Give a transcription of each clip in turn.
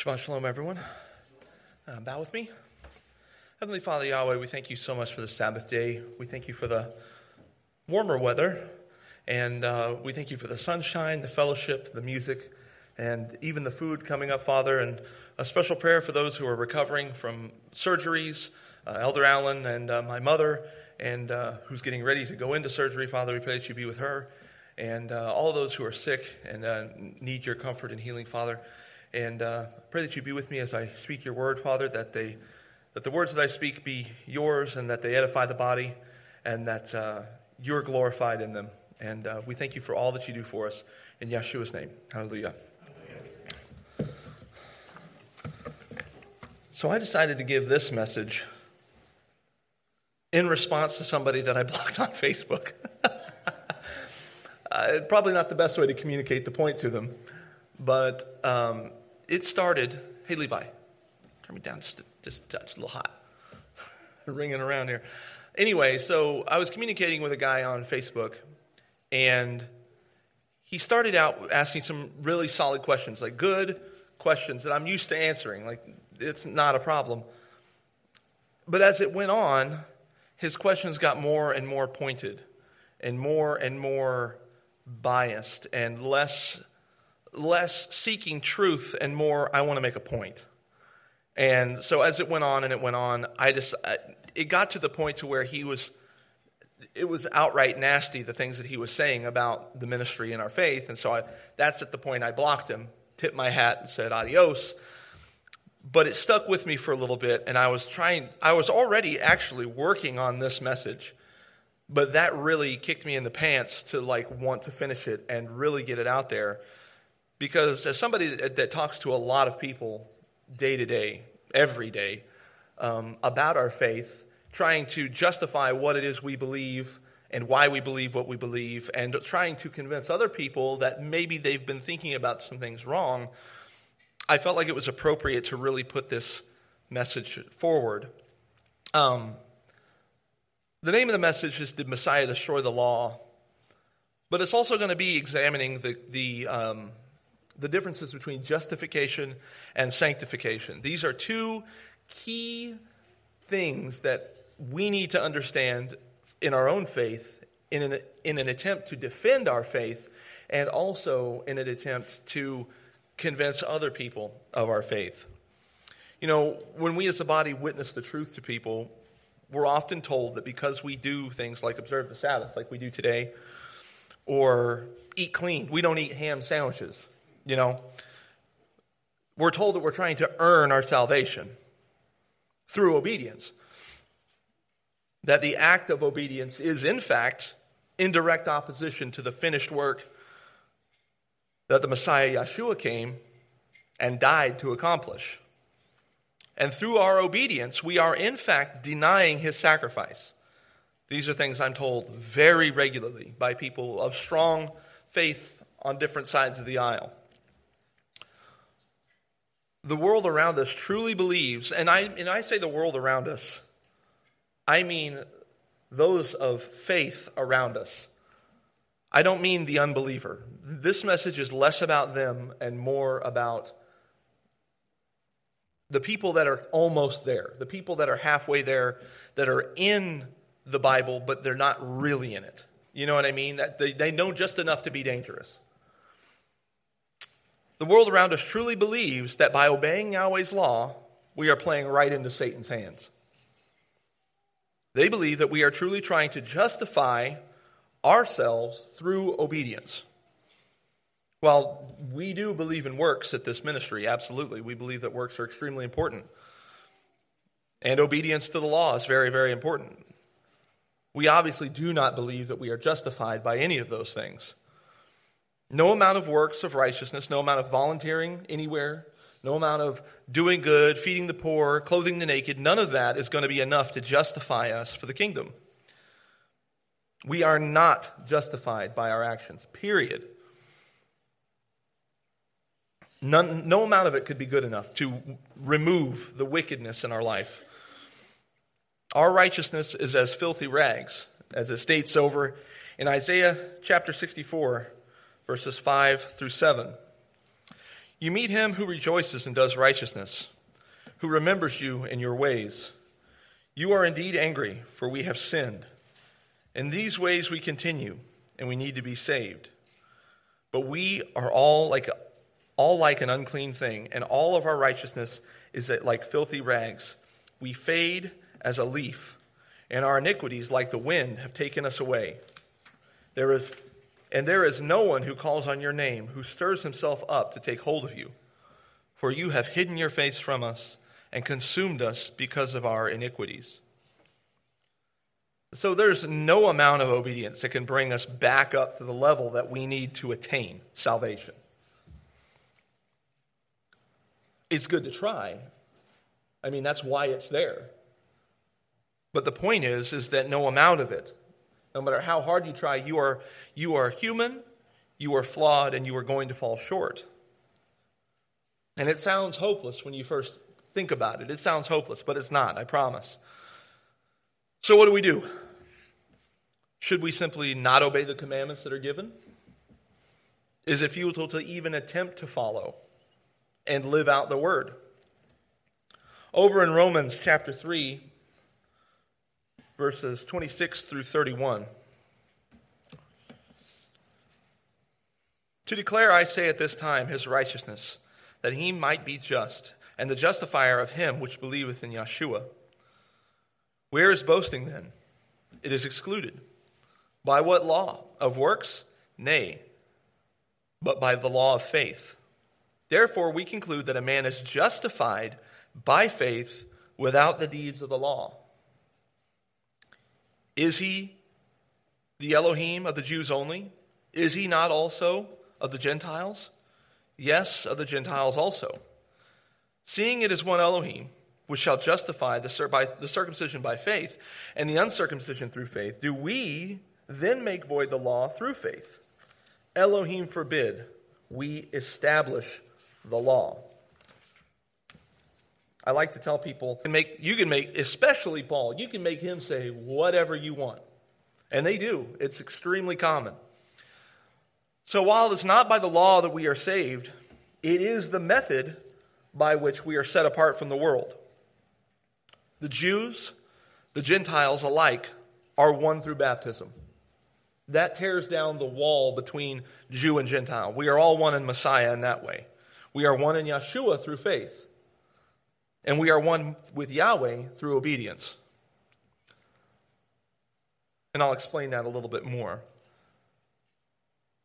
Shabbat Shalom, everyone. Uh, bow with me. Heavenly Father Yahweh, we thank you so much for the Sabbath day. We thank you for the warmer weather, and uh, we thank you for the sunshine, the fellowship, the music, and even the food coming up, Father. And a special prayer for those who are recovering from surgeries, uh, Elder Allen and uh, my mother, and uh, who's getting ready to go into surgery. Father, we pray that you be with her, and uh, all those who are sick and need your comfort and healing, Father. And uh, pray that you be with me as I speak your word, Father, that, they, that the words that I speak be yours and that they edify the body and that uh, you're glorified in them. And uh, we thank you for all that you do for us. In Yeshua's name. Hallelujah. So I decided to give this message in response to somebody that I blocked on Facebook. uh, probably not the best way to communicate the point to them, but um, it started. Hey, Levi, turn me down just a, just a touch, a little hot, ringing around here. Anyway, so I was communicating with a guy on Facebook, and he started out asking some really solid questions, like good questions that I'm used to answering. Like, it's not a problem. But as it went on, his questions got more and more pointed, and more and more biased, and less less seeking truth and more, I want to make a point. And so as it went on and it went on, I just, I, it got to the point to where he was, it was outright nasty, the things that he was saying about the ministry and our faith. And so I, that's at the point I blocked him, tipped my hat and said adios. But it stuck with me for a little bit, and I was trying, I was already actually working on this message but that really kicked me in the pants to like want to finish it and really get it out there because as somebody that, that talks to a lot of people day to day, every day, um, about our faith, trying to justify what it is we believe and why we believe what we believe, and trying to convince other people that maybe they've been thinking about some things wrong, I felt like it was appropriate to really put this message forward. Um, the name of the message is Did Messiah Destroy the Law? But it's also going to be examining the, the um, the differences between justification and sanctification. These are two key things that we need to understand in our own faith in an, in an attempt to defend our faith and also in an attempt to convince other people of our faith. You know, when we as a body witness the truth to people, we're often told that because we do things like observe the Sabbath, like we do today, or eat clean, we don't eat ham sandwiches. You know, we're told that we're trying to earn our salvation through obedience. That the act of obedience is, in fact, in direct opposition to the finished work that the Messiah Yeshua came and died to accomplish. And through our obedience, we are in fact denying his sacrifice. These are things I'm told very regularly by people of strong faith on different sides of the aisle the world around us truly believes, and I, and I say the world around us, I mean those of faith around us. I don't mean the unbeliever. This message is less about them and more about the people that are almost there, the people that are halfway there, that are in the Bible, but they're not really in it. You know what I mean? That they, they know just enough to be dangerous. The world around us truly believes that by obeying Yahweh's law, we are playing right into Satan's hands. They believe that we are truly trying to justify ourselves through obedience. While we do believe in works at this ministry, absolutely, we believe that works are extremely important. And obedience to the law is very, very important. We obviously do not believe that we are justified by any of those things. No amount of works of righteousness, no amount of volunteering anywhere, no amount of doing good, feeding the poor, clothing the naked, none of that is going to be enough to justify us for the kingdom. We are not justified by our actions, period. None, no amount of it could be good enough to remove the wickedness in our life. Our righteousness is as filthy rags, as it states over in Isaiah chapter 64 verses 5 through 7. You meet him who rejoices and does righteousness, who remembers you in your ways. You are indeed angry, for we have sinned. In these ways we continue, and we need to be saved. But we are all like all like an unclean thing, and all of our righteousness is like filthy rags. We fade as a leaf, and our iniquities, like the wind, have taken us away. There is and there is no one who calls on your name, who stirs himself up to take hold of you. For you have hidden your face from us and consumed us because of our iniquities. So there's no amount of obedience that can bring us back up to the level that we need to attain salvation. It's good to try. I mean, that's why it's there. But the point is is that no amount of it no matter how hard you try, you are, you are human, you are flawed, and you are going to fall short. And it sounds hopeless when you first think about it. It sounds hopeless, but it's not, I promise. So, what do we do? Should we simply not obey the commandments that are given? Is it futile to even attempt to follow and live out the word? Over in Romans chapter 3, verses 26 through 31. To declare, I say at this time, his righteousness, that he might be just, and the justifier of him which believeth in Yeshua. Where is boasting then? It is excluded. By what law? Of works? Nay, but by the law of faith. Therefore, we conclude that a man is justified by faith without the deeds of the law. Is he the Elohim of the Jews only? Is he not also of the Gentiles? Yes, of the Gentiles also. Seeing it is one Elohim, which shall justify the, by, the circumcision by faith and the uncircumcision through faith, do we then make void the law through faith? Elohim forbid, we establish the law. I like to tell people, you can make, you can make, especially Paul, you can make him say whatever you want. And they do. It's extremely common. So while it's not by the law that we are saved, it is the method by which we are set apart from the world. The Jews, the Gentiles alike, are one through baptism. That tears down the wall between Jew and Gentile. We are all one in Messiah in that way. We are one in Yeshua through faith. And we are one with Yahweh through obedience. And I'll explain that a little bit more.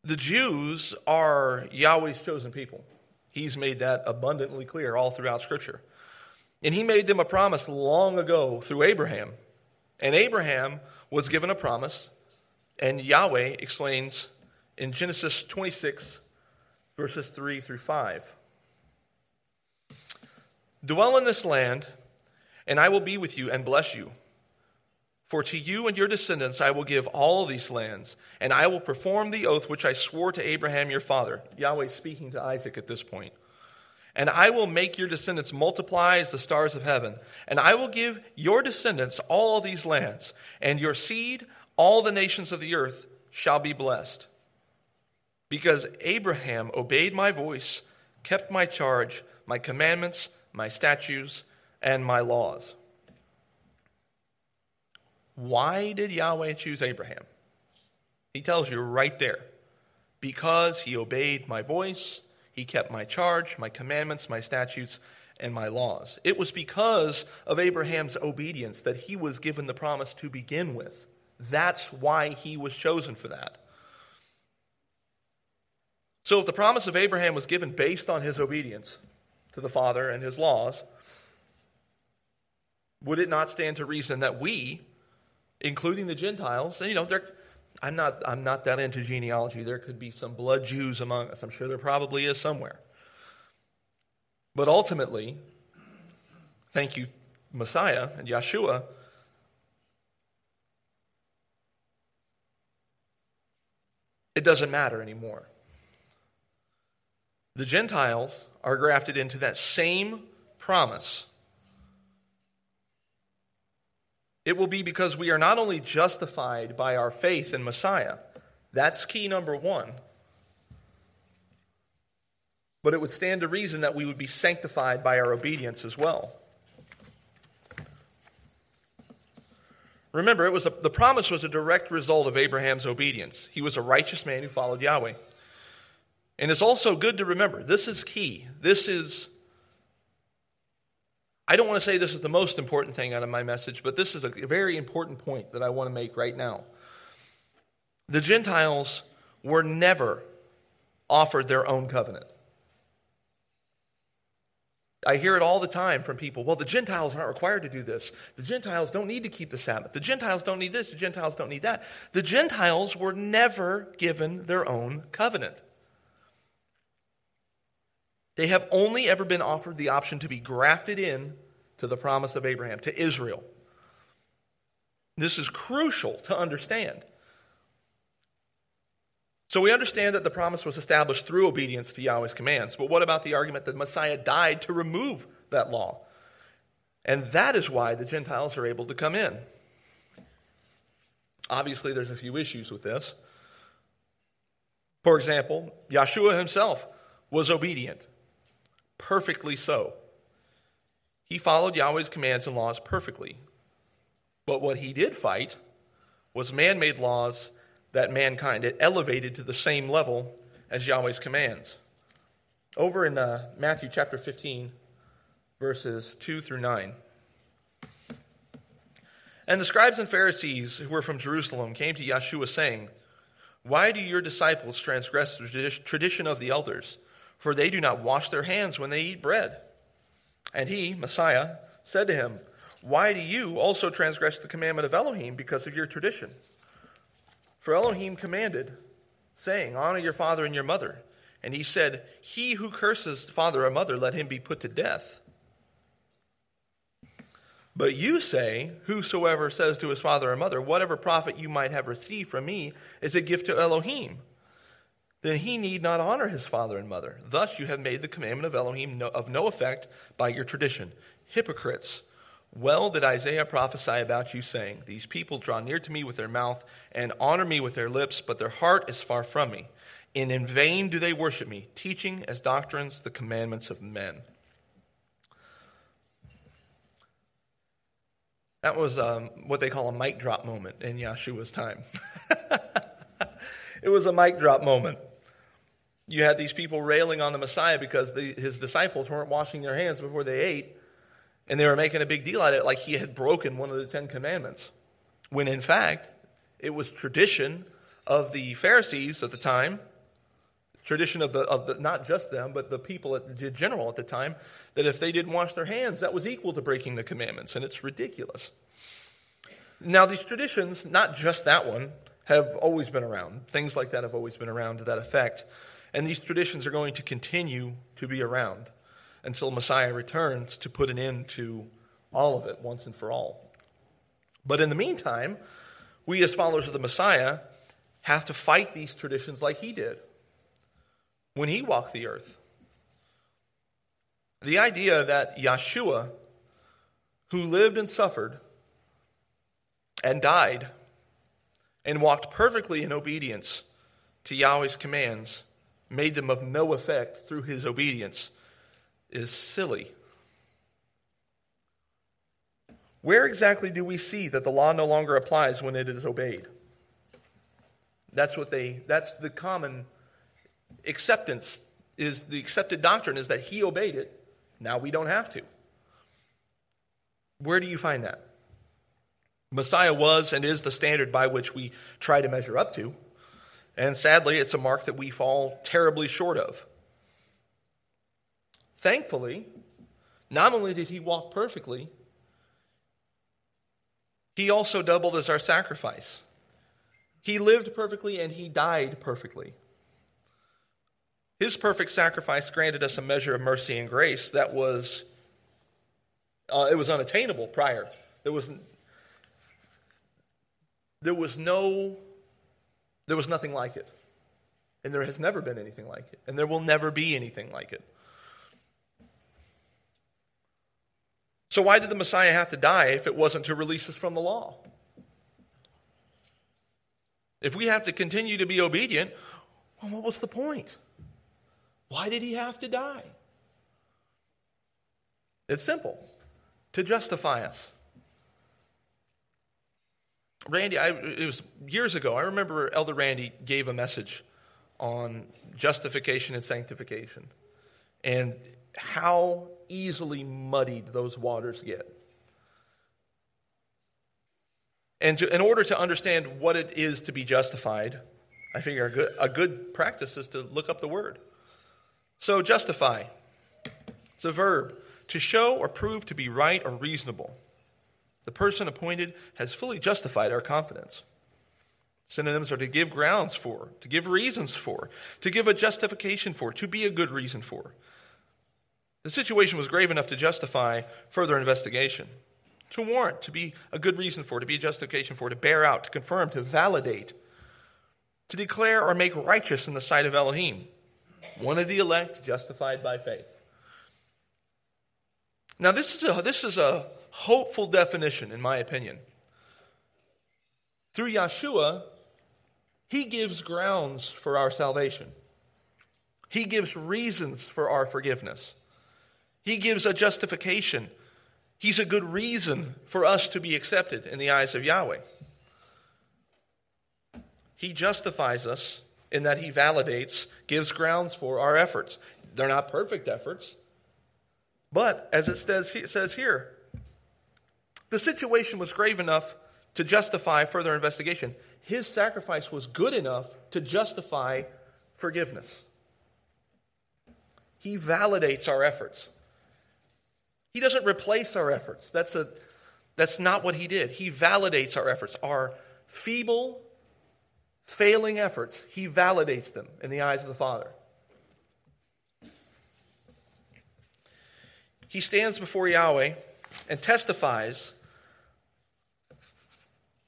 The Jews are Yahweh's chosen people. He's made that abundantly clear all throughout Scripture. And he made them a promise long ago through Abraham. And Abraham was given a promise, and Yahweh explains in Genesis 26, verses 3 through 5. Dwell in this land, and I will be with you and bless you. For to you and your descendants I will give all these lands, and I will perform the oath which I swore to Abraham your father. Yahweh speaking to Isaac at this point. And I will make your descendants multiply as the stars of heaven, and I will give your descendants all these lands, and your seed, all the nations of the earth, shall be blessed. Because Abraham obeyed my voice, kept my charge, my commandments, my statutes, and my laws. Why did Yahweh choose Abraham? He tells you right there. Because he obeyed my voice, he kept my charge, my commandments, my statutes, and my laws. It was because of Abraham's obedience that he was given the promise to begin with. That's why he was chosen for that. So, if the promise of Abraham was given based on his obedience, to the Father and his laws, would it not stand to reason that we, including the Gentiles, you know, I'm not, I'm not that into genealogy. There could be some blood Jews among us. I'm sure there probably is somewhere. But ultimately, thank you, Messiah and Yeshua, it doesn't matter anymore. The Gentiles are grafted into that same promise. It will be because we are not only justified by our faith in Messiah, that's key number one. but it would stand to reason that we would be sanctified by our obedience as well. Remember, it was a, the promise was a direct result of Abraham's obedience. He was a righteous man who followed Yahweh. And it's also good to remember this is key. This is, I don't want to say this is the most important thing out of my message, but this is a very important point that I want to make right now. The Gentiles were never offered their own covenant. I hear it all the time from people. Well, the Gentiles aren't required to do this. The Gentiles don't need to keep the Sabbath. The Gentiles don't need this. The Gentiles don't need that. The Gentiles were never given their own covenant. They have only ever been offered the option to be grafted in to the promise of Abraham, to Israel. This is crucial to understand. So we understand that the promise was established through obedience to Yahweh's commands. But what about the argument that Messiah died to remove that law? And that is why the Gentiles are able to come in. Obviously, there's a few issues with this. For example, Yeshua himself was obedient, perfectly so. He followed Yahweh's commands and laws perfectly. But what he did fight was man made laws that mankind. It elevated to the same level as Yahweh's commands. Over in uh, Matthew chapter 15, verses 2 through 9. And the scribes and Pharisees who were from Jerusalem came to Yeshua, saying, Why do your disciples transgress the tradition of the elders? For they do not wash their hands when they eat bread. And he, Messiah, said to him, Why do you also transgress the commandment of Elohim because of your tradition? For Elohim commanded, saying, Honor your father and your mother. And he said, He who curses father or mother, let him be put to death. But you say, Whosoever says to his father or mother, Whatever profit you might have received from me is a gift to Elohim, then he need not honor his father and mother. Thus you have made the commandment of Elohim of no effect by your tradition. Hypocrites! Well did Isaiah prophesy about you, saying, These people draw near to me with their mouth and honor me with their lips, but their heart is far from me. And in vain do they worship me, teaching as doctrines the commandments of men. That was um, what they call a mic drop moment in Yeshua's time. it was a mic drop moment. You had these people railing on the Messiah because the, his disciples weren't washing their hands before they ate. And they were making a big deal out of it like he had broken one of the Ten Commandments. When in fact, it was tradition of the Pharisees at the time, tradition of the, of the not just them, but the people at the general at the time, that if they didn't wash their hands, that was equal to breaking the commandments. And it's ridiculous. Now, these traditions, not just that one, have always been around. Things like that have always been around to that effect. And these traditions are going to continue to be around until Messiah returns to put an end to all of it once and for all. But in the meantime, we as followers of the Messiah have to fight these traditions like he did when he walked the earth. The idea that Yeshua, who lived and suffered and died and walked perfectly in obedience to Yahweh's commands, made them of no effect through his obedience is silly. Where exactly do we see that the law no longer applies when it is obeyed? That's what they that's the common acceptance is the accepted doctrine is that he obeyed it. Now we don't have to. Where do you find that? Messiah was and is the standard by which we try to measure up to. And sadly, it's a mark that we fall terribly short of. Thankfully, not only did he walk perfectly, he also doubled as our sacrifice. He lived perfectly and he died perfectly. His perfect sacrifice granted us a measure of mercy and grace that was uh, it was unattainable prior. There was there was no there was nothing like it. And there has never been anything like it. And there will never be anything like it. So, why did the Messiah have to die if it wasn't to release us from the law? If we have to continue to be obedient, well, what was the point? Why did he have to die? It's simple to justify us. Randy, I, it was years ago. I remember Elder Randy gave a message on justification and sanctification and how easily muddied those waters get. And to, in order to understand what it is to be justified, I figure a good, a good practice is to look up the word. So, justify. It's a verb. To show or prove to be right or reasonable. The person appointed has fully justified our confidence. Synonyms are to give grounds for, to give reasons for, to give a justification for, to be a good reason for. The situation was grave enough to justify further investigation, to warrant, to be a good reason for, to be a justification for, to bear out, to confirm, to validate, to declare or make righteous in the sight of Elohim. One of the elect justified by faith. Now, this is a, this is a hopeful definition, in my opinion. Through Yeshua, he gives grounds for our salvation. He gives reasons for our forgiveness. He gives a justification. He's a good reason for us to be accepted in the eyes of Yahweh. He justifies us in that he validates, gives grounds for our efforts. They're not perfect efforts, but as it says, it says here, the situation was grave enough to justify further investigation. His sacrifice was good enough to justify forgiveness. He validates our efforts. He doesn't replace our efforts. That's, a, that's not what he did. He validates our efforts. Our feeble, failing efforts, he validates them in the eyes of the Father. He stands before Yahweh and testifies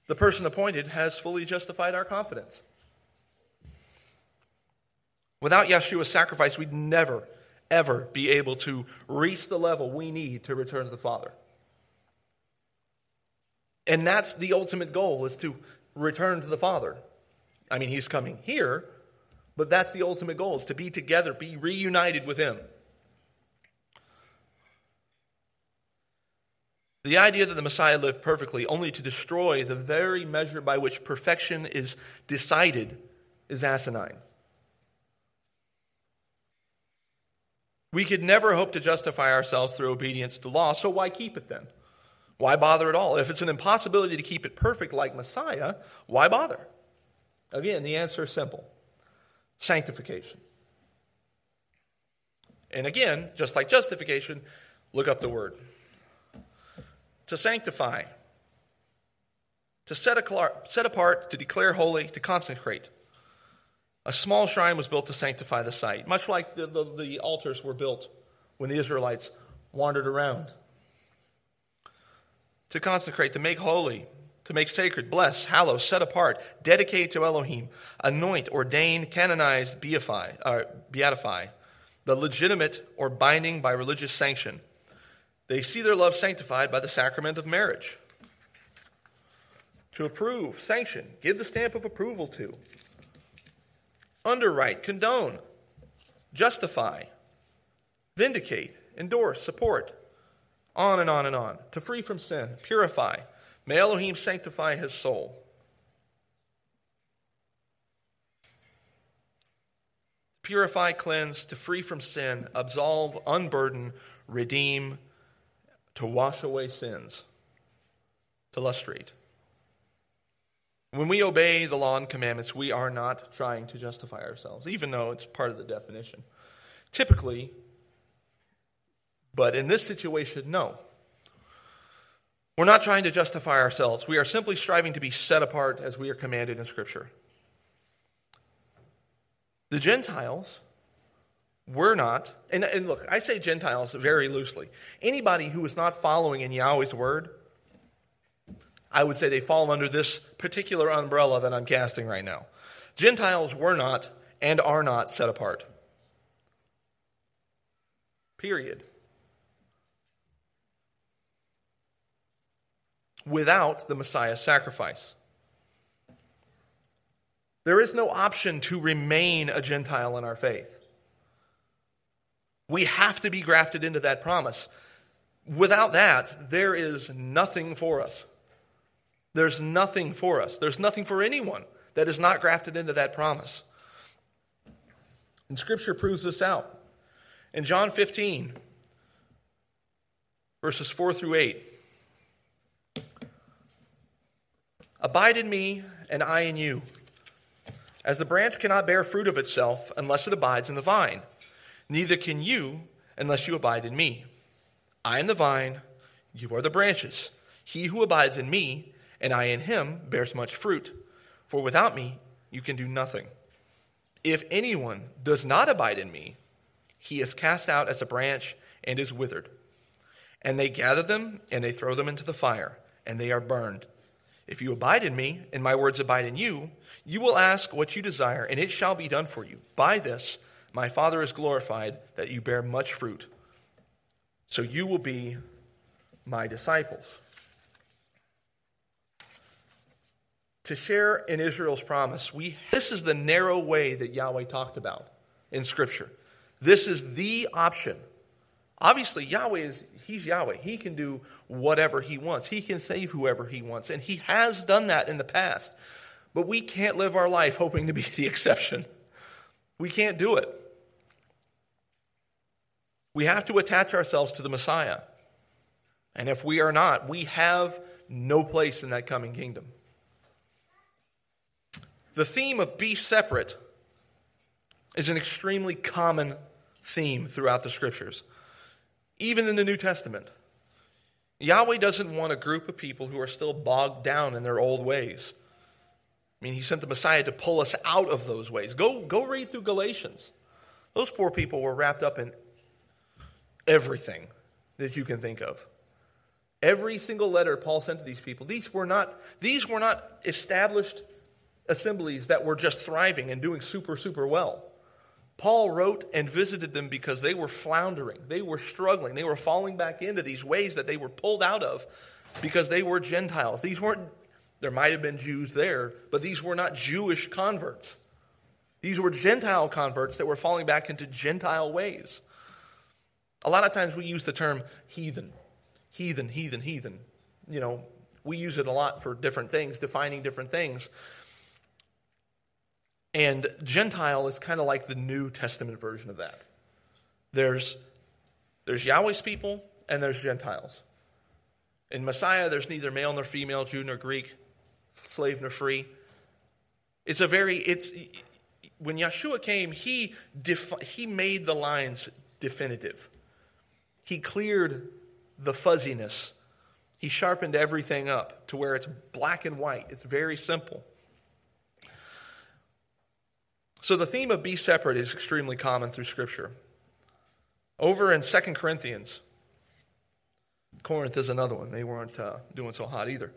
the person appointed has fully justified our confidence. Without Yeshua's sacrifice, we'd never, ever be able to reach the level we need to return to the Father. And that's the ultimate goal is to return to the Father. I mean, he's coming here, but that's the ultimate goal is to be together, be reunited with him. The idea that the Messiah lived perfectly only to destroy the very measure by which perfection is decided is asinine. We could never hope to justify ourselves through obedience to law, so why keep it then? Why bother at all? If it's an impossibility to keep it perfect like Messiah, why bother? Again, the answer is simple sanctification. And again, just like justification, look up the word to sanctify, to set, a, set apart, to declare holy, to consecrate. A small shrine was built to sanctify the site, much like the, the, the altars were built when the Israelites wandered around. To consecrate, to make holy, to make sacred, bless, hallow, set apart, dedicate to Elohim, anoint, ordain, canonize, beatify, uh, beatify, the legitimate or binding by religious sanction, they see their love sanctified by the sacrament of marriage. To approve, sanction, give the stamp of approval to. Underwrite, condone, justify, vindicate, endorse, support. On and on and on. To free from sin, purify. May Elohim sanctify his soul. Purify, cleanse, to free from sin, absolve, unburden, redeem, to wash away sins, to lustrate. When we obey the law and commandments, we are not trying to justify ourselves, even though it's part of the definition. Typically, but in this situation, no. We're not trying to justify ourselves. We are simply striving to be set apart as we are commanded in Scripture. The Gentiles we're not, and, and look, I say Gentiles very loosely. Anybody who is not following in Yahweh's word, I would say they fall under this particular umbrella that I'm casting right now. Gentiles were not and are not set apart. Period. Without the Messiah's sacrifice. There is no option to remain a Gentile in our faith. We have to be grafted into that promise. Without that, there is nothing for us. There's nothing for us. There's nothing for anyone that is not grafted into that promise. And Scripture proves this out. In John 15, verses 4 through 8, Abide in me, and I in you. As the branch cannot bear fruit of itself unless it abides in the vine, neither can you unless you abide in me. I am the vine, you are the branches. He who abides in me, and I in him, bears much fruit. For without me, you can do nothing. If anyone does not abide in me, he is cast out as a branch and is withered. And they gather them and they throw them into the fire, and they are burned. If you abide in me, and my words abide in you, you will ask what you desire, and it shall be done for you. By this, my Father is glorified, that you bear much fruit. So you will be my disciples. To share in Israel's promise, we, this is the narrow way that Yahweh talked about in Scripture. This is the option. Obviously, Yahweh is, He's Yahweh. He can do whatever He wants, He can save whoever He wants, and He has done that in the past. But we can't live our life hoping to be the exception. We can't do it. We have to attach ourselves to the Messiah. And if we are not, we have no place in that coming kingdom. The theme of be separate is an extremely common theme throughout the scriptures even in the New Testament. Yahweh doesn't want a group of people who are still bogged down in their old ways. I mean, he sent the Messiah to pull us out of those ways. Go, go read through Galatians. Those poor people were wrapped up in everything that you can think of. Every single letter Paul sent to these people, these were not, these were not established assemblies that were just thriving and doing super, super well. Paul wrote and visited them because they were floundering, they were struggling, they were falling back into these ways that they were pulled out of because they were Gentiles. These weren't, there might have been Jews there, but these were not Jewish converts. These were Gentile converts that were falling back into Gentile ways. A lot of times we use the term heathen, heathen, heathen, heathen. You know, we use it a lot for different things, defining different things. And Gentile is kind of like the New Testament version of that. There's, there's Yahweh's people and there's Gentiles. In Messiah, there's neither male nor female, Jew nor Greek, slave nor free. It's a very, it's, when Yeshua came, he, defi- he made the lines definitive. He cleared the fuzziness. He sharpened everything up to where it's black and white. It's very simple. So the theme of be separate is extremely common through Scripture. Over in 2 Corinthians, Corinth is another one. They weren't uh, doing so hot either.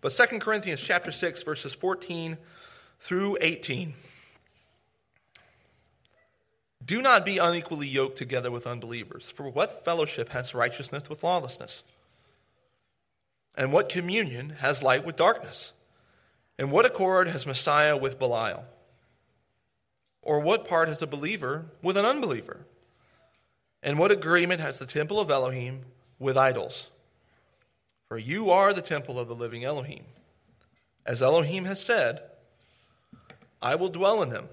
But 2 Corinthians chapter 6, verses 14 through 18. Do not be unequally yoked together with unbelievers. For what fellowship has righteousness with lawlessness? And what communion has light with darkness? And what accord has Messiah with Belial? Or what part has the believer with an unbeliever? And what agreement has the temple of Elohim with idols? For you are the temple of the living Elohim. As Elohim has said, I will dwell in them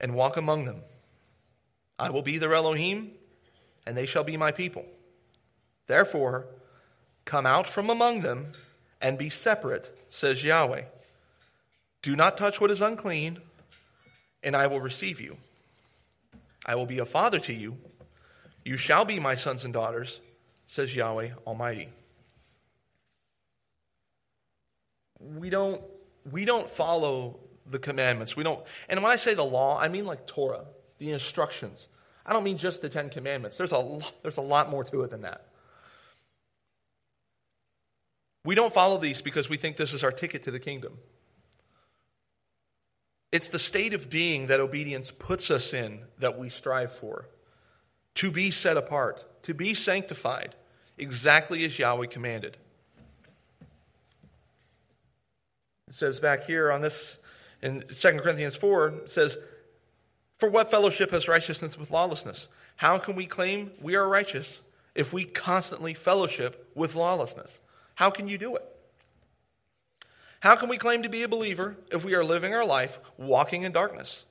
and walk among them. I will be their Elohim, and they shall be my people. Therefore, come out from among them and be separate, says Yahweh. Do not touch what is unclean, and I will receive you. I will be a father to you. You shall be my sons and daughters, says Yahweh Almighty. We don't, we don't follow the commandments. We don't, and when I say the law, I mean like Torah, the instructions. I don't mean just the Ten Commandments. There's a, lot, there's a lot more to it than that. We don't follow these because we think this is our ticket to the kingdom. It's the state of being that obedience puts us in that we strive for to be set apart, to be sanctified, exactly as Yahweh commanded. It says back here on this in 2 Corinthians 4, it says, For what fellowship has righteousness with lawlessness? How can we claim we are righteous if we constantly fellowship with lawlessness? How can you do it? How can we claim to be a believer if we are living our life walking in darkness?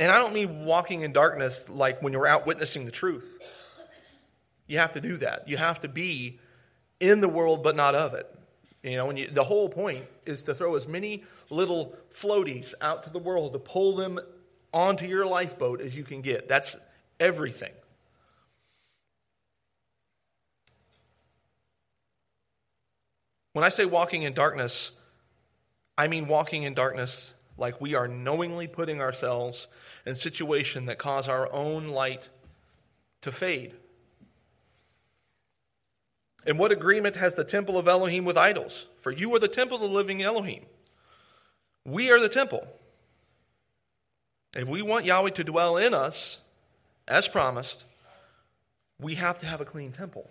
And I don't mean walking in darkness like when you're out witnessing the truth. You have to do that. You have to be in the world but not of it. You know, and you, the whole point is to throw as many little floaties out to the world to pull them onto your lifeboat as you can get. That's everything. When I say walking in darkness, I mean walking in darkness like we are knowingly putting ourselves in situations that cause our own light to fade. And what agreement has the temple of Elohim with idols? For you are the temple of the living Elohim. We are the temple. If we want Yahweh to dwell in us, as promised, we have to have a clean temple.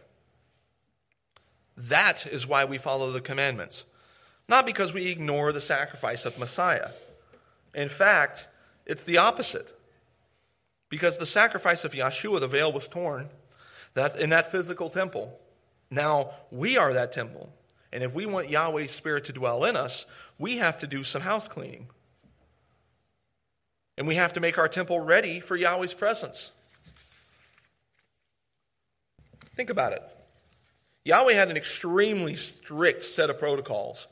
That is why we follow the commandments, not because we ignore the sacrifice of Messiah. In fact, it's the opposite. Because the sacrifice of Yeshua, the veil was torn that in that physical temple. Now we are that temple. And if we want Yahweh's Spirit to dwell in us, we have to do some house cleaning. And we have to make our temple ready for Yahweh's presence. Think about it. Yahweh had an extremely strict set of protocols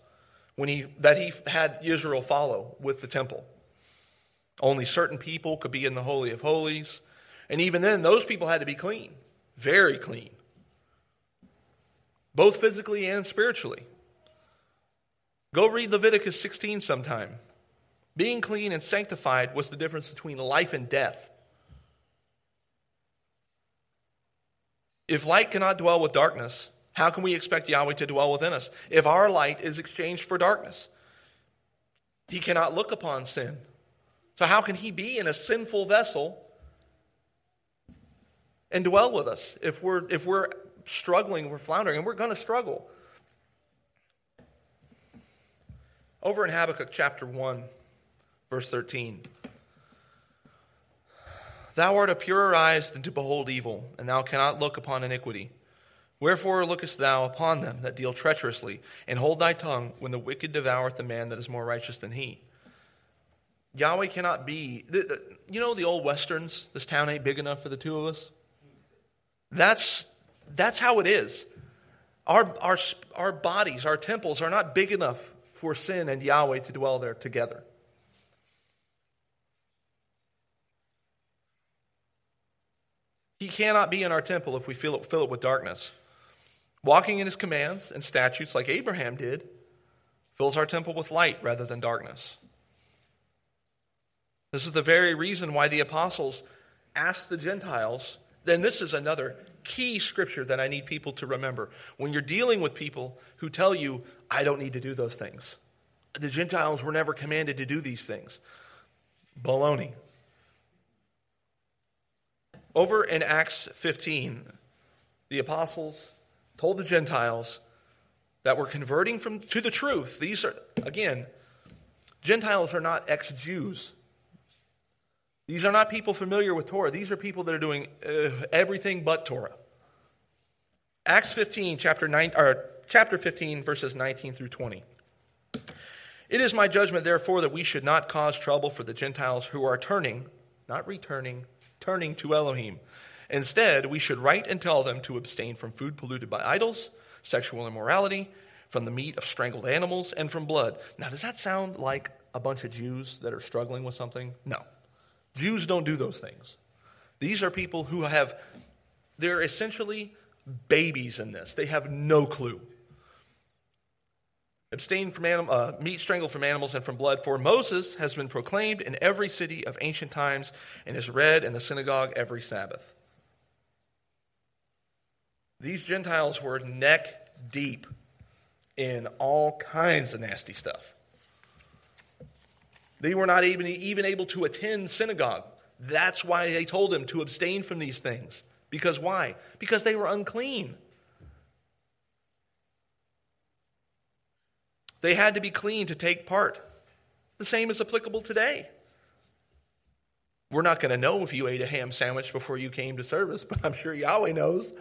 when he, that he had Israel follow with the temple. Only certain people could be in the Holy of Holies. And even then, those people had to be clean, very clean both physically and spiritually. Go read Leviticus 16 sometime. Being clean and sanctified was the difference between life and death. If light cannot dwell with darkness, how can we expect Yahweh to dwell within us? If our light is exchanged for darkness, he cannot look upon sin. So, how can he be in a sinful vessel and dwell with us if we're, if we're struggling, we're floundering, and we're going to struggle. Over in Habakkuk chapter 1, verse 13. Thou art a purer eyes than to behold evil, and thou cannot look upon iniquity. Wherefore lookest thou upon them that deal treacherously, and hold thy tongue when the wicked devoureth the man that is more righteous than he? Yahweh cannot be. You know the old westerns? This town ain't big enough for the two of us? That's that's how it is. Our, our, our bodies, our temples are not big enough for sin and Yahweh to dwell there together. He cannot be in our temple if we fill it, fill it with darkness. Walking in his commands and statutes like Abraham did fills our temple with light rather than darkness. This is the very reason why the apostles asked the Gentiles, then this is another key scripture that I need people to remember. When you're dealing with people who tell you, I don't need to do those things, the Gentiles were never commanded to do these things. Baloney. Over in Acts 15, the apostles told the Gentiles that were converting from to the truth. These are again, Gentiles are not ex-Jews. These are not people familiar with Torah. These are people that are doing uh, everything but Torah. Acts 15, chapter, 9, or chapter 15, verses 19 through 20. It is my judgment, therefore, that we should not cause trouble for the Gentiles who are turning, not returning, turning to Elohim. Instead, we should write and tell them to abstain from food polluted by idols, sexual immorality, from the meat of strangled animals, and from blood. Now, does that sound like a bunch of Jews that are struggling with something? No. Jews don't do those things. These are people who have, they're essentially babies in this. They have no clue. Abstain from anim- uh, meat strangled from animals and from blood, for Moses has been proclaimed in every city of ancient times and is read in the synagogue every Sabbath. These Gentiles were neck deep in all kinds of nasty stuff. They were not even, even able to attend synagogue. That's why they told them to abstain from these things. Because why? Because they were unclean. They had to be clean to take part. The same is applicable today. We're not going to know if you ate a ham sandwich before you came to service, but I'm sure Yahweh knows.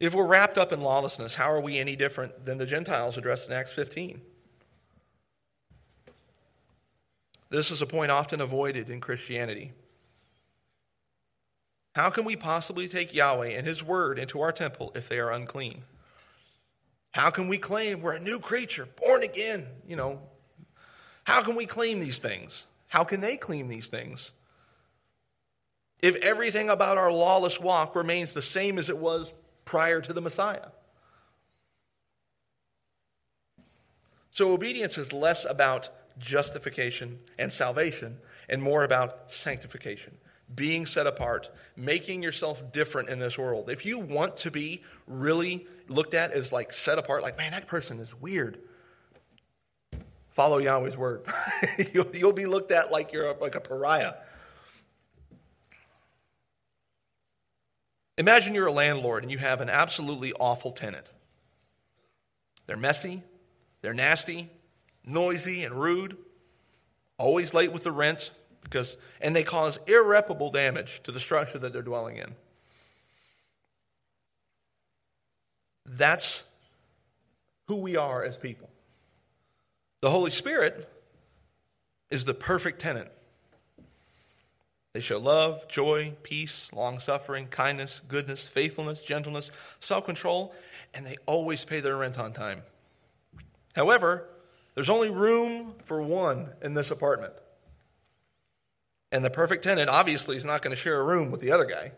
If we're wrapped up in lawlessness, how are we any different than the Gentiles addressed in Acts 15? This is a point often avoided in Christianity. How can we possibly take Yahweh and His Word into our temple if they are unclean? How can we claim we're a new creature, born again? You know, how can we claim these things? How can they claim these things? If everything about our lawless walk remains the same as it was prior to the Messiah. So obedience is less about justification and salvation and more about sanctification being set apart, making yourself different in this world. If you want to be really looked at as like set apart, like, man, that person is weird, follow Yahweh's word. you'll, you'll, be looked at like you're a, like a pariah. Imagine you're a landlord and you have an absolutely awful tenant. They're messy, they're nasty, noisy, and rude, always late with the rent, because and they cause irreparable damage to the structure that they're dwelling in. That's who we are as people. The Holy Spirit is the perfect tenant. They show love, joy, peace, long suffering, kindness, goodness, faithfulness, gentleness, self control, and they always pay their rent on time. However, there's only room for one in this apartment. And the perfect tenant obviously is not going to share a room with the other guy.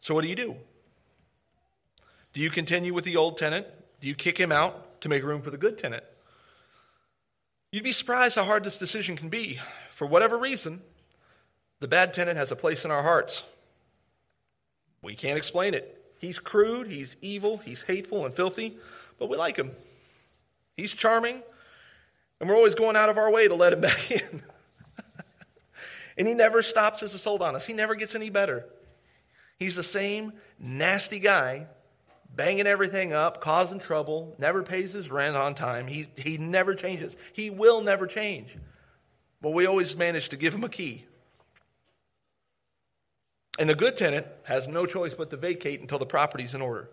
So, what do you do? Do you continue with the old tenant? Do you kick him out to make room for the good tenant? You'd be surprised how hard this decision can be. For whatever reason, the bad tenant has a place in our hearts. We can't explain it. He's crude, he's evil, he's hateful and filthy, but we like him. He's charming, and we're always going out of our way to let him back in. And he never stops his assault on us. He never gets any better. He's the same nasty guy, banging everything up, causing trouble, never pays his rent on time. He, he never changes. He will never change. But we always manage to give him a key. And the good tenant has no choice but to vacate until the property's in order.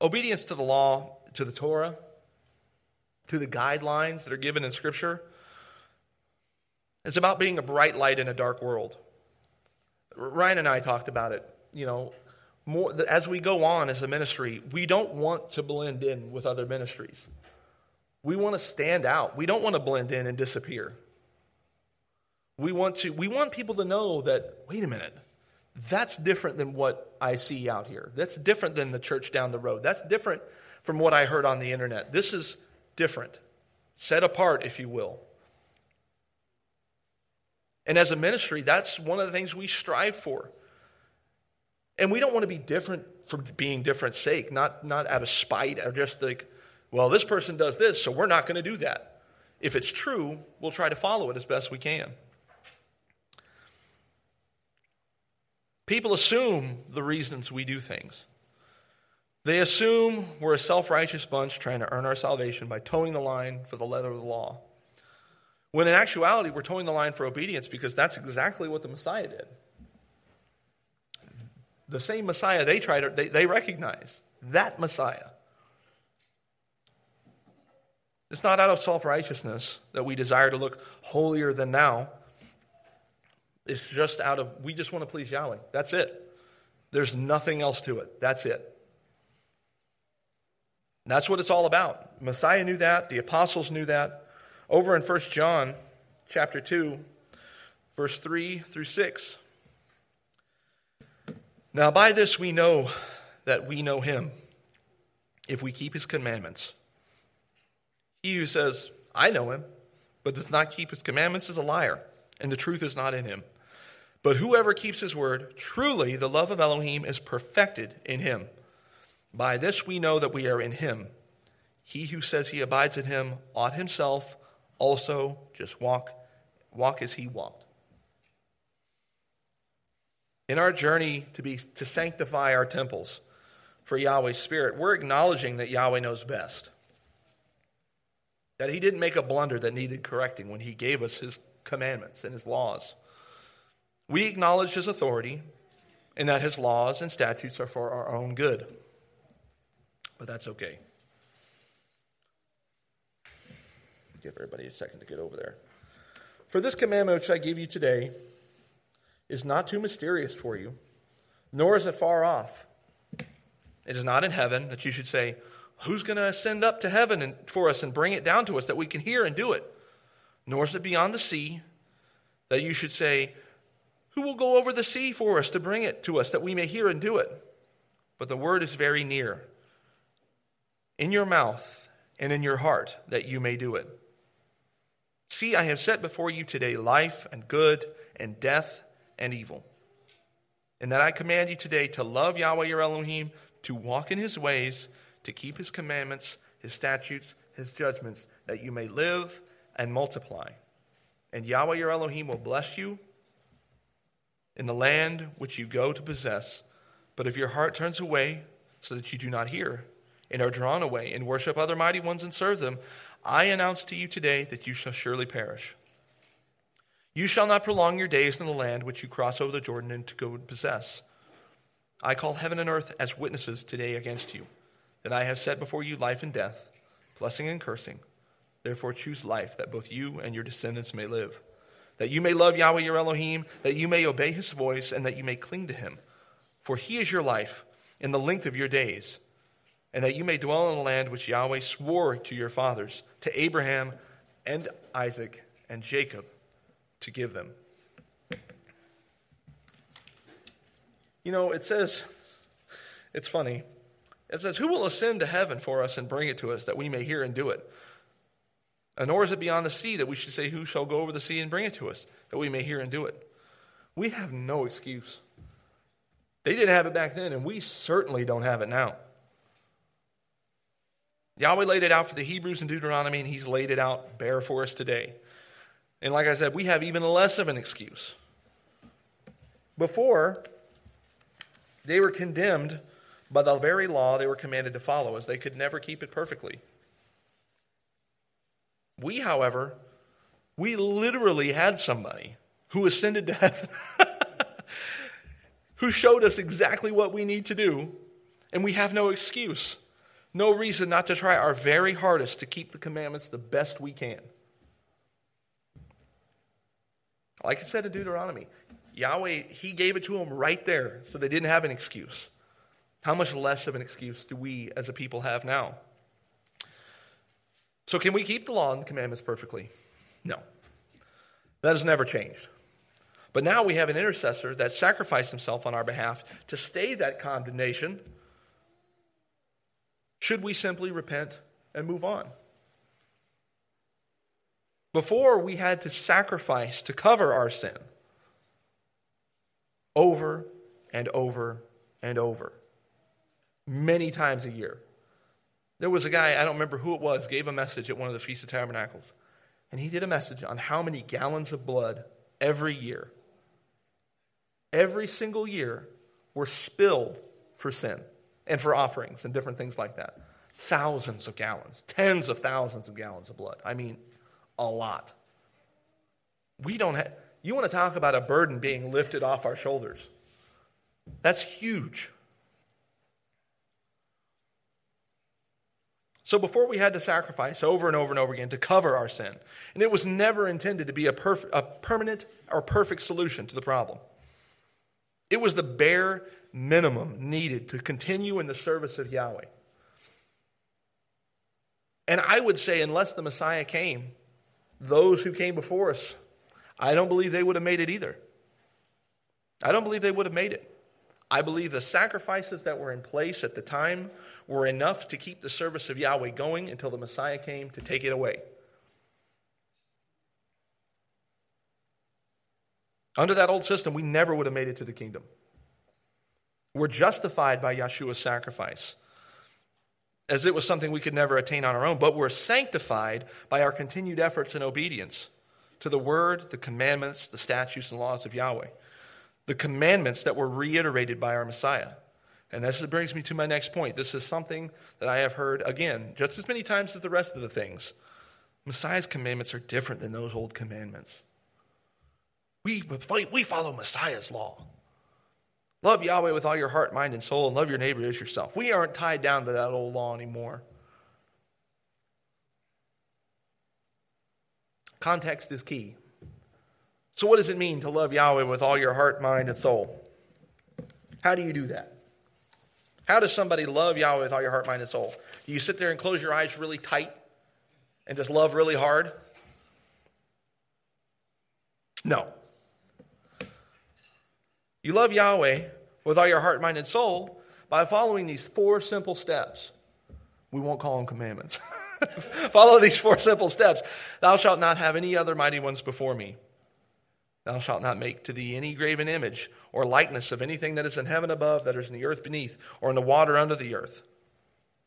Obedience to the law, to the Torah, to the guidelines that are given in Scripture it's about being a bright light in a dark world. Ryan and I talked about it. You know, more as we go on as a ministry, we don't want to blend in with other ministries. We want to stand out. We don't want to blend in and disappear. We want to we want people to know that wait a minute. That's different than what I see out here. That's different than the church down the road. That's different from what I heard on the internet. This is different. Set apart, if you will. And as a ministry, that's one of the things we strive for. And we don't want to be different for being different sake, not, not out of spite or just like, well, this person does this, so we're not going to do that. If it's true, we'll try to follow it as best we can. People assume the reasons we do things. They assume we're a self righteous bunch trying to earn our salvation by toeing the line for the letter of the law. When in actuality, we're toeing the line for obedience because that's exactly what the Messiah did. The same Messiah they try to, they, they recognize. That Messiah. It's not out of self righteousness that we desire to look holier than now. It's just out of, we just want to please Yahweh. That's it. There's nothing else to it. That's it. And that's what it's all about. Messiah knew that. The apostles knew that. Over in 1 John chapter 2, verse 3 through 6. Now, by this we know that we know him, if we keep his commandments. He who says, I know him, but does not keep his commandments is a liar, and the truth is not in him. But whoever keeps his word, truly the love of Elohim is perfected in him. By this we know that we are in him. He who says he abides in him ought himself also just walk, walk as he walked. In our journey to, be, to sanctify our temples for Yahweh's Spirit, we're acknowledging that Yahweh knows best. That he didn't make a blunder that needed correcting when he gave us his commandments and his laws. We acknowledge his authority and that his laws and statutes are for our own good. But that's okay. Give everybody a second to get over there. For this commandment which I give you today is not too mysterious for you, nor is it far off. It is not in heaven that you should say, Who's going to ascend up to heaven and, for us and bring it down to us that we can hear and do it? Nor is it beyond the sea that you should say, Who will go over the sea for us to bring it to us that we may hear and do it? But the word is very near, in your mouth and in your heart, that you may do it. See, I have set before you today life and good, and death and evil. And that I command you today to love Yahweh your Elohim, to walk in his ways, to keep his commandments, his statutes, his judgments, that you may live and multiply. And Yahweh your Elohim will bless you in the land which you go to possess. But if your heart turns away so that you do not hear, and are drawn away, and worship other mighty ones and serve them, I announce to you today that you shall surely perish. You shall not prolong your days in the land which you cross over the Jordan and to go and possess. I call heaven and earth as witnesses today against you, that I have set before you life and death, blessing and cursing. Therefore choose life, that both you and your descendants may live, that you may love Yahweh your Elohim, that you may obey his voice, and that you may cling to him. For he is your life in the length of your days, and that you may dwell in the land which Yahweh swore to your fathers, to Abraham and Isaac and Jacob to give them. You know, it says, it's funny. It says, Who will ascend to heaven for us and bring it to us that we may hear and do it? And nor is it beyond the sea that we should say, Who shall go over the sea and bring it to us that we may hear and do it? We have no excuse. They didn't have it back then, and we certainly don't have it now. Yahweh laid it out for the Hebrews in Deuteronomy, and He's laid it out bare for us today. And like I said, we have even less of an excuse. Before, they were condemned by the very law they were commanded to follow, as they could never keep it perfectly. We, however, we literally had somebody who ascended to heaven, who showed us exactly what we need to do, and we have no excuse, no reason not to try our very hardest to keep the commandments the best we can. Like it said in Deuteronomy, Yahweh, He gave it to them right there, so they didn't have an excuse. How much less of an excuse do we as a people have now? So, can we keep the law and the commandments perfectly? No. That has never changed. But now we have an intercessor that sacrificed himself on our behalf to stay that condemnation. Should we simply repent and move on? Before, we had to sacrifice to cover our sin over and over and over, many times a year. There was a guy, I don't remember who it was, gave a message at one of the Feast of Tabernacles. And he did a message on how many gallons of blood every year, every single year, were spilled for sin and for offerings and different things like that. Thousands of gallons, tens of thousands of gallons of blood. I mean, a lot. We don't have, you want to talk about a burden being lifted off our shoulders. That's huge. So before we had to sacrifice over and over and over again to cover our sin, and it was never intended to be a, perf- a permanent or perfect solution to the problem. It was the bare minimum needed to continue in the service of Yahweh. And I would say, unless the Messiah came, those who came before us, I don't believe they would have made it either. I don't believe they would have made it. I believe the sacrifices that were in place at the time were enough to keep the service of Yahweh going until the Messiah came to take it away. Under that old system, we never would have made it to the kingdom. We're justified by Yeshua's sacrifice as it was something we could never attain on our own, but we're sanctified by our continued efforts and obedience to the word, the commandments, the statutes, and laws of Yahweh. The commandments that were reiterated by our Messiah. And this brings me to my next point. This is something that I have heard, again, just as many times as the rest of the things Messiah's commandments are different than those old commandments. We, we follow Messiah's law. Love Yahweh with all your heart, mind, and soul, and love your neighbor as yourself. We aren't tied down to that old law anymore. Context is key. So, what does it mean to love Yahweh with all your heart, mind, and soul? How do you do that? How does somebody love Yahweh with all your heart, mind, and soul? Do you sit there and close your eyes really tight and just love really hard? No. You love Yahweh with all your heart, mind, and soul by following these four simple steps. We won't call them commandments. Follow these four simple steps. Thou shalt not have any other mighty ones before me. Thou shalt not make to thee any graven image or likeness of anything that is in heaven above, that is in the earth beneath, or in the water under the earth.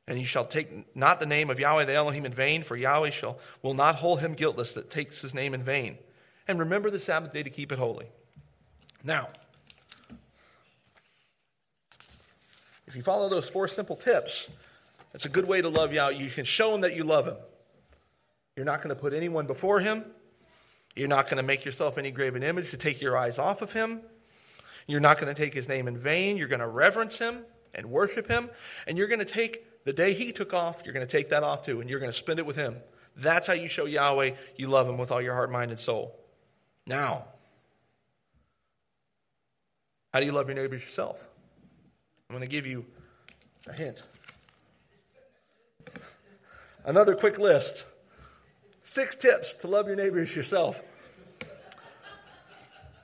And you shall take not the name of Yahweh the Elohim in vain, for Yahweh shall, will not hold him guiltless that takes his name in vain. And remember the Sabbath day to keep it holy. Now, if you follow those four simple tips, it's a good way to love Yahweh. You can show him that you love him. You're not going to put anyone before him. You're not going to make yourself any graven image to take your eyes off of him. You're not going to take his name in vain. You're going to reverence him and worship him. And you're going to take the day he took off, you're going to take that off too, and you're going to spend it with him. That's how you show Yahweh you love him with all your heart, mind, and soul. Now, how do you love your neighbors yourself? I'm going to give you a hint. Another quick list six tips to love your neighbors yourself.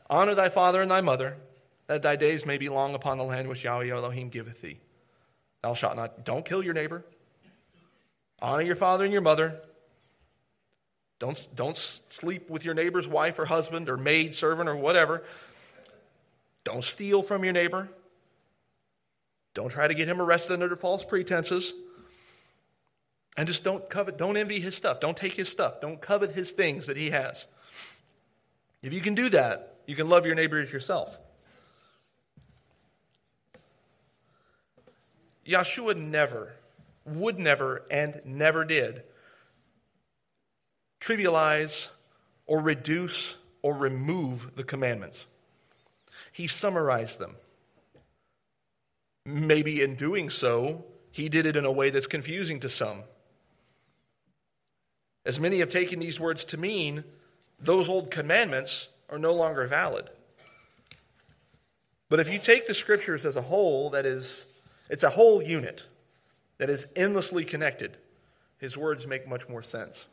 Honor thy father and thy mother, that thy days may be long upon the land which Yahweh Elohim giveth thee. Thou shalt not, don't kill your neighbor. Honor your father and your mother. Don't, don't sleep with your neighbor's wife or husband or maid, servant, or whatever. Don't steal from your neighbor. Don't try to get him arrested under false pretenses. And just don't covet, don't envy his stuff. Don't take his stuff. Don't covet his things that he has. If you can do that, you can love your neighbor as yourself. Yeshua never, would never, and never did trivialize or reduce or remove the commandments. He summarized them. Maybe in doing so, he did it in a way that's confusing to some. As many have taken these words to mean, those old commandments are no longer valid. But if you take the scriptures as a whole, that is, it's a whole unit that is endlessly connected, his words make much more sense.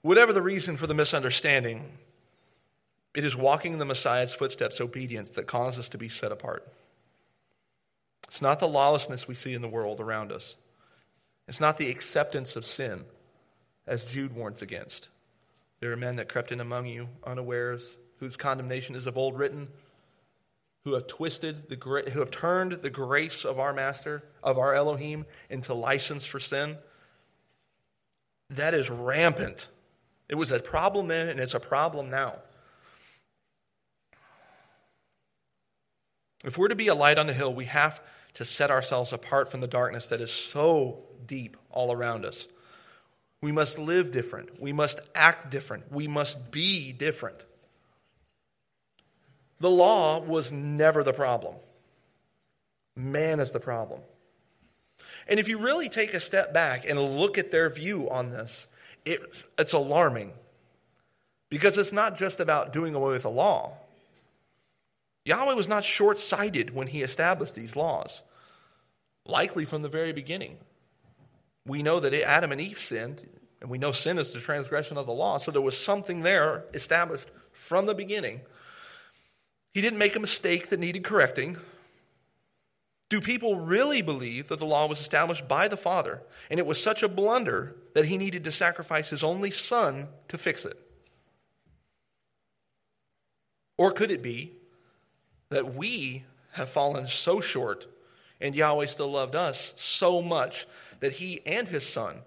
Whatever the reason for the misunderstanding, it is walking the Messiah's footsteps, obedience, that causes us to be set apart. It's not the lawlessness we see in the world around us. It's not the acceptance of sin, as Jude warns against. There are men that crept in among you unawares, whose condemnation is of old written, who have twisted the who have turned the grace of our master, of our Elohim, into license for sin. That is rampant. It was a problem then, and it's a problem now. If we're to be a light on the hill, we have to set ourselves apart from the darkness that is so deep all around us. We must live different. We must act different. We must be different. The law was never the problem, man is the problem. And if you really take a step back and look at their view on this, it, it's alarming because it's not just about doing away with the law. Yahweh was not short sighted when he established these laws, likely from the very beginning. We know that Adam and Eve sinned, and we know sin is the transgression of the law, so there was something there established from the beginning. He didn't make a mistake that needed correcting. Do people really believe that the law was established by the Father and it was such a blunder that he needed to sacrifice his only son to fix it? Or could it be that we have fallen so short and Yahweh still loved us so much that he and his son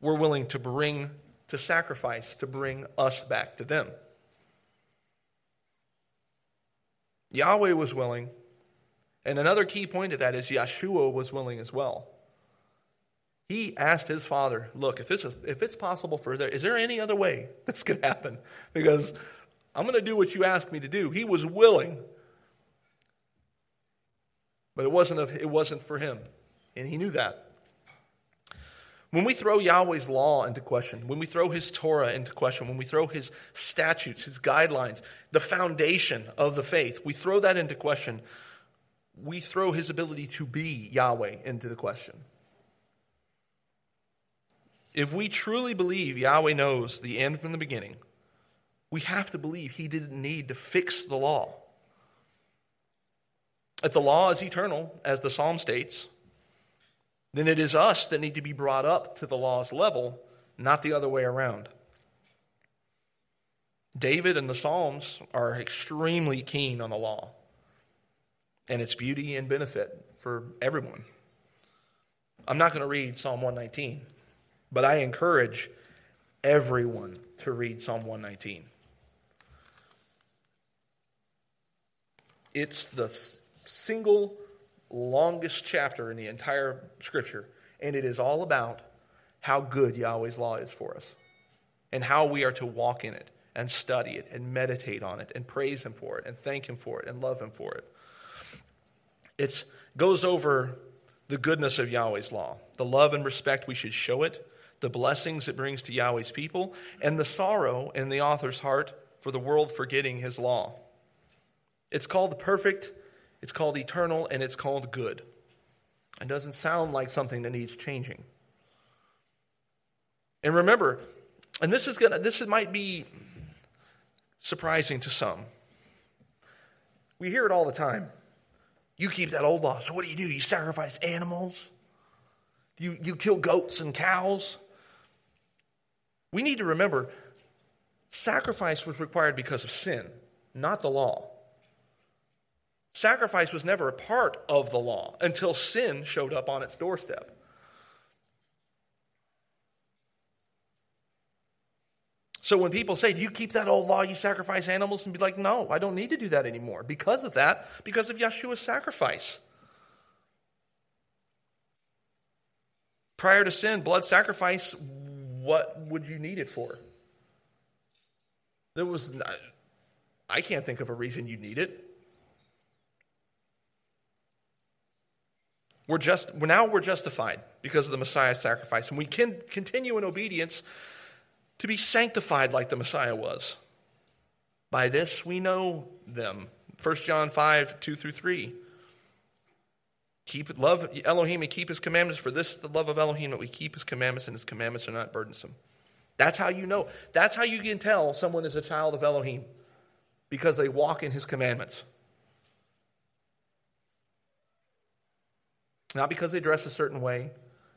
were willing to bring, to sacrifice, to bring us back to them? Yahweh was willing. And another key point of that is Yeshua was willing as well. He asked his father, Look, if it's, if it's possible for there, is there any other way this could happen? Because I'm going to do what you asked me to do. He was willing, but it wasn't, it wasn't for him. And he knew that. When we throw Yahweh's law into question, when we throw his Torah into question, when we throw his statutes, his guidelines, the foundation of the faith, we throw that into question, we throw his ability to be Yahweh into the question. If we truly believe Yahweh knows the end from the beginning, we have to believe he didn't need to fix the law. If the law is eternal, as the psalm states, then it is us that need to be brought up to the law's level, not the other way around. David and the Psalms are extremely keen on the law and its beauty and benefit for everyone. I'm not going to read Psalm 119, but I encourage everyone to read Psalm 119. It's the single longest chapter in the entire scripture, and it is all about how good Yahweh's law is for us and how we are to walk in it and study it and meditate on it and praise Him for it and thank Him for it and love Him for it. It goes over the goodness of Yahweh's law, the love and respect we should show it, the blessings it brings to Yahweh's people, and the sorrow in the author's heart for the world forgetting His law. It's called the perfect it's called eternal and it's called good. It doesn't sound like something that needs changing. And remember, and this is gonna this might be surprising to some. We hear it all the time. You keep that old law. So what do you do? You sacrifice animals? You you kill goats and cows? We need to remember sacrifice was required because of sin, not the law. Sacrifice was never a part of the law until sin showed up on its doorstep. So when people say, Do you keep that old law, you sacrifice animals? And be like, No, I don't need to do that anymore. Because of that, because of Yeshua's sacrifice. Prior to sin, blood sacrifice, what would you need it for? There was, not, I can't think of a reason you'd need it. We're just, now we're justified because of the Messiah's sacrifice, and we can continue in obedience to be sanctified like the Messiah was. By this we know them. 1 John 5, 2 through 3. Keep love Elohim and keep his commandments, for this is the love of Elohim that we keep his commandments, and his commandments are not burdensome. That's how you know. That's how you can tell someone is a child of Elohim, because they walk in his commandments. Not because they dress a certain way,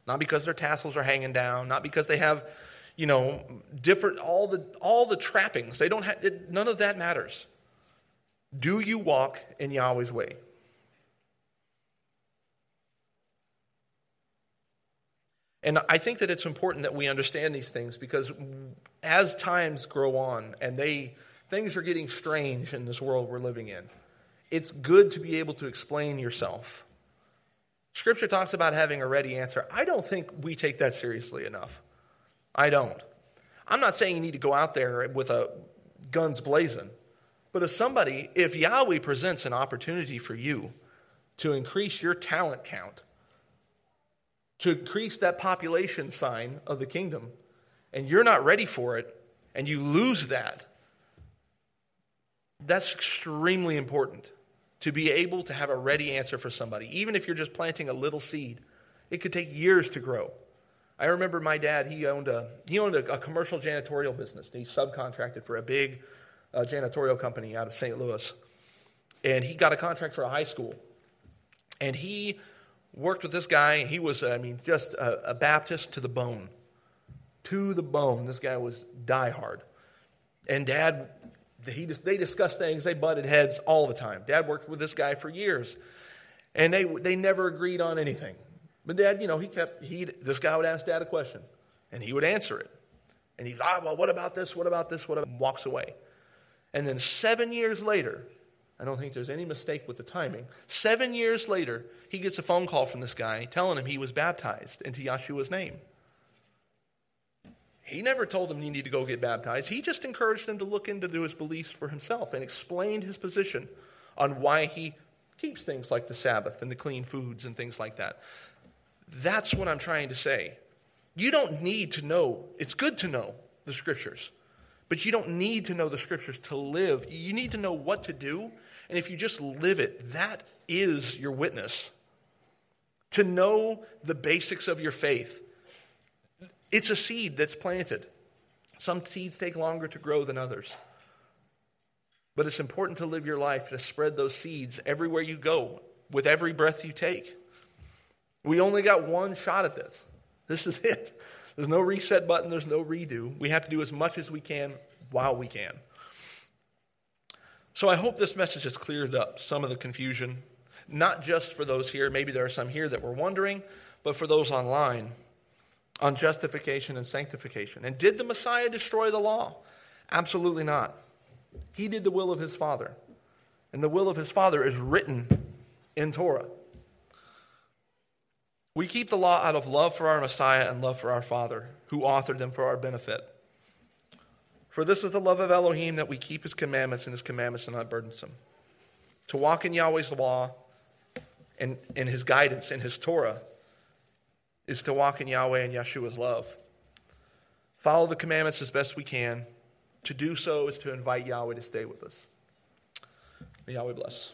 not because their tassels are hanging down, not because they have, you know, different all the all the trappings. They don't have it, none of that matters. Do you walk in Yahweh's way? And I think that it's important that we understand these things because as times grow on and they things are getting strange in this world we're living in, it's good to be able to explain yourself. Scripture talks about having a ready answer. I don't think we take that seriously enough. I don't. I'm not saying you need to go out there with a guns blazing, but if somebody, if Yahweh presents an opportunity for you to increase your talent count, to increase that population sign of the kingdom, and you're not ready for it, and you lose that, that's extremely important to be able to have a ready answer for somebody, even if you're just planting a little seed. It could take years to grow. I remember my dad, he owned a, he owned a, a commercial janitorial business. He subcontracted for a big uh, janitorial company out of St. Louis. And he got a contract for a high school. And he worked with this guy. He was, I mean, just a, a Baptist to the bone. To the bone. This guy was diehard. And dad he, they discussed things, they butted heads all the time. Dad worked with this guy for years, and they, they never agreed on anything. But dad, you know, he kept, he, this guy would ask dad a question, and he would answer it. And he'd, ah, well, what about this? What about this? What about, walks away. And then seven years later, I don't think there's any mistake with the timing. Seven years later, he gets a phone call from this guy telling him he was baptized into Yeshua's name. He never told him you need to go get baptized. He just encouraged him to look into his beliefs for himself and explained his position on why he keeps things like the Sabbath and the clean foods and things like that. That's what I'm trying to say. You don't need to know, it's good to know the scriptures, but you don't need to know the scriptures to live. You need to know what to do, and if you just live it, that is your witness. To know the basics of your faith, it's a seed that's planted. Some seeds take longer to grow than others. But it's important to live your life to spread those seeds everywhere you go, with every breath you take. We only got one shot at this. This is it. There's no reset button, there's no redo. We have to do as much as we can while we can. So I hope this message has cleared up some of the confusion, not just for those here, maybe there are some here that were wondering, but for those online on justification and sanctification. And did the Messiah destroy the law? Absolutely not. He did the will of his Father. And the will of his Father is written in Torah. We keep the law out of love for our Messiah and love for our Father, who authored them for our benefit. For this is the love of Elohim that we keep his commandments, and his commandments are not burdensome. To walk in Yahweh's law and in his guidance, in his Torah, is to walk in Yahweh and Yeshua's love. Follow the commandments as best we can. To do so is to invite Yahweh to stay with us. May Yahweh bless.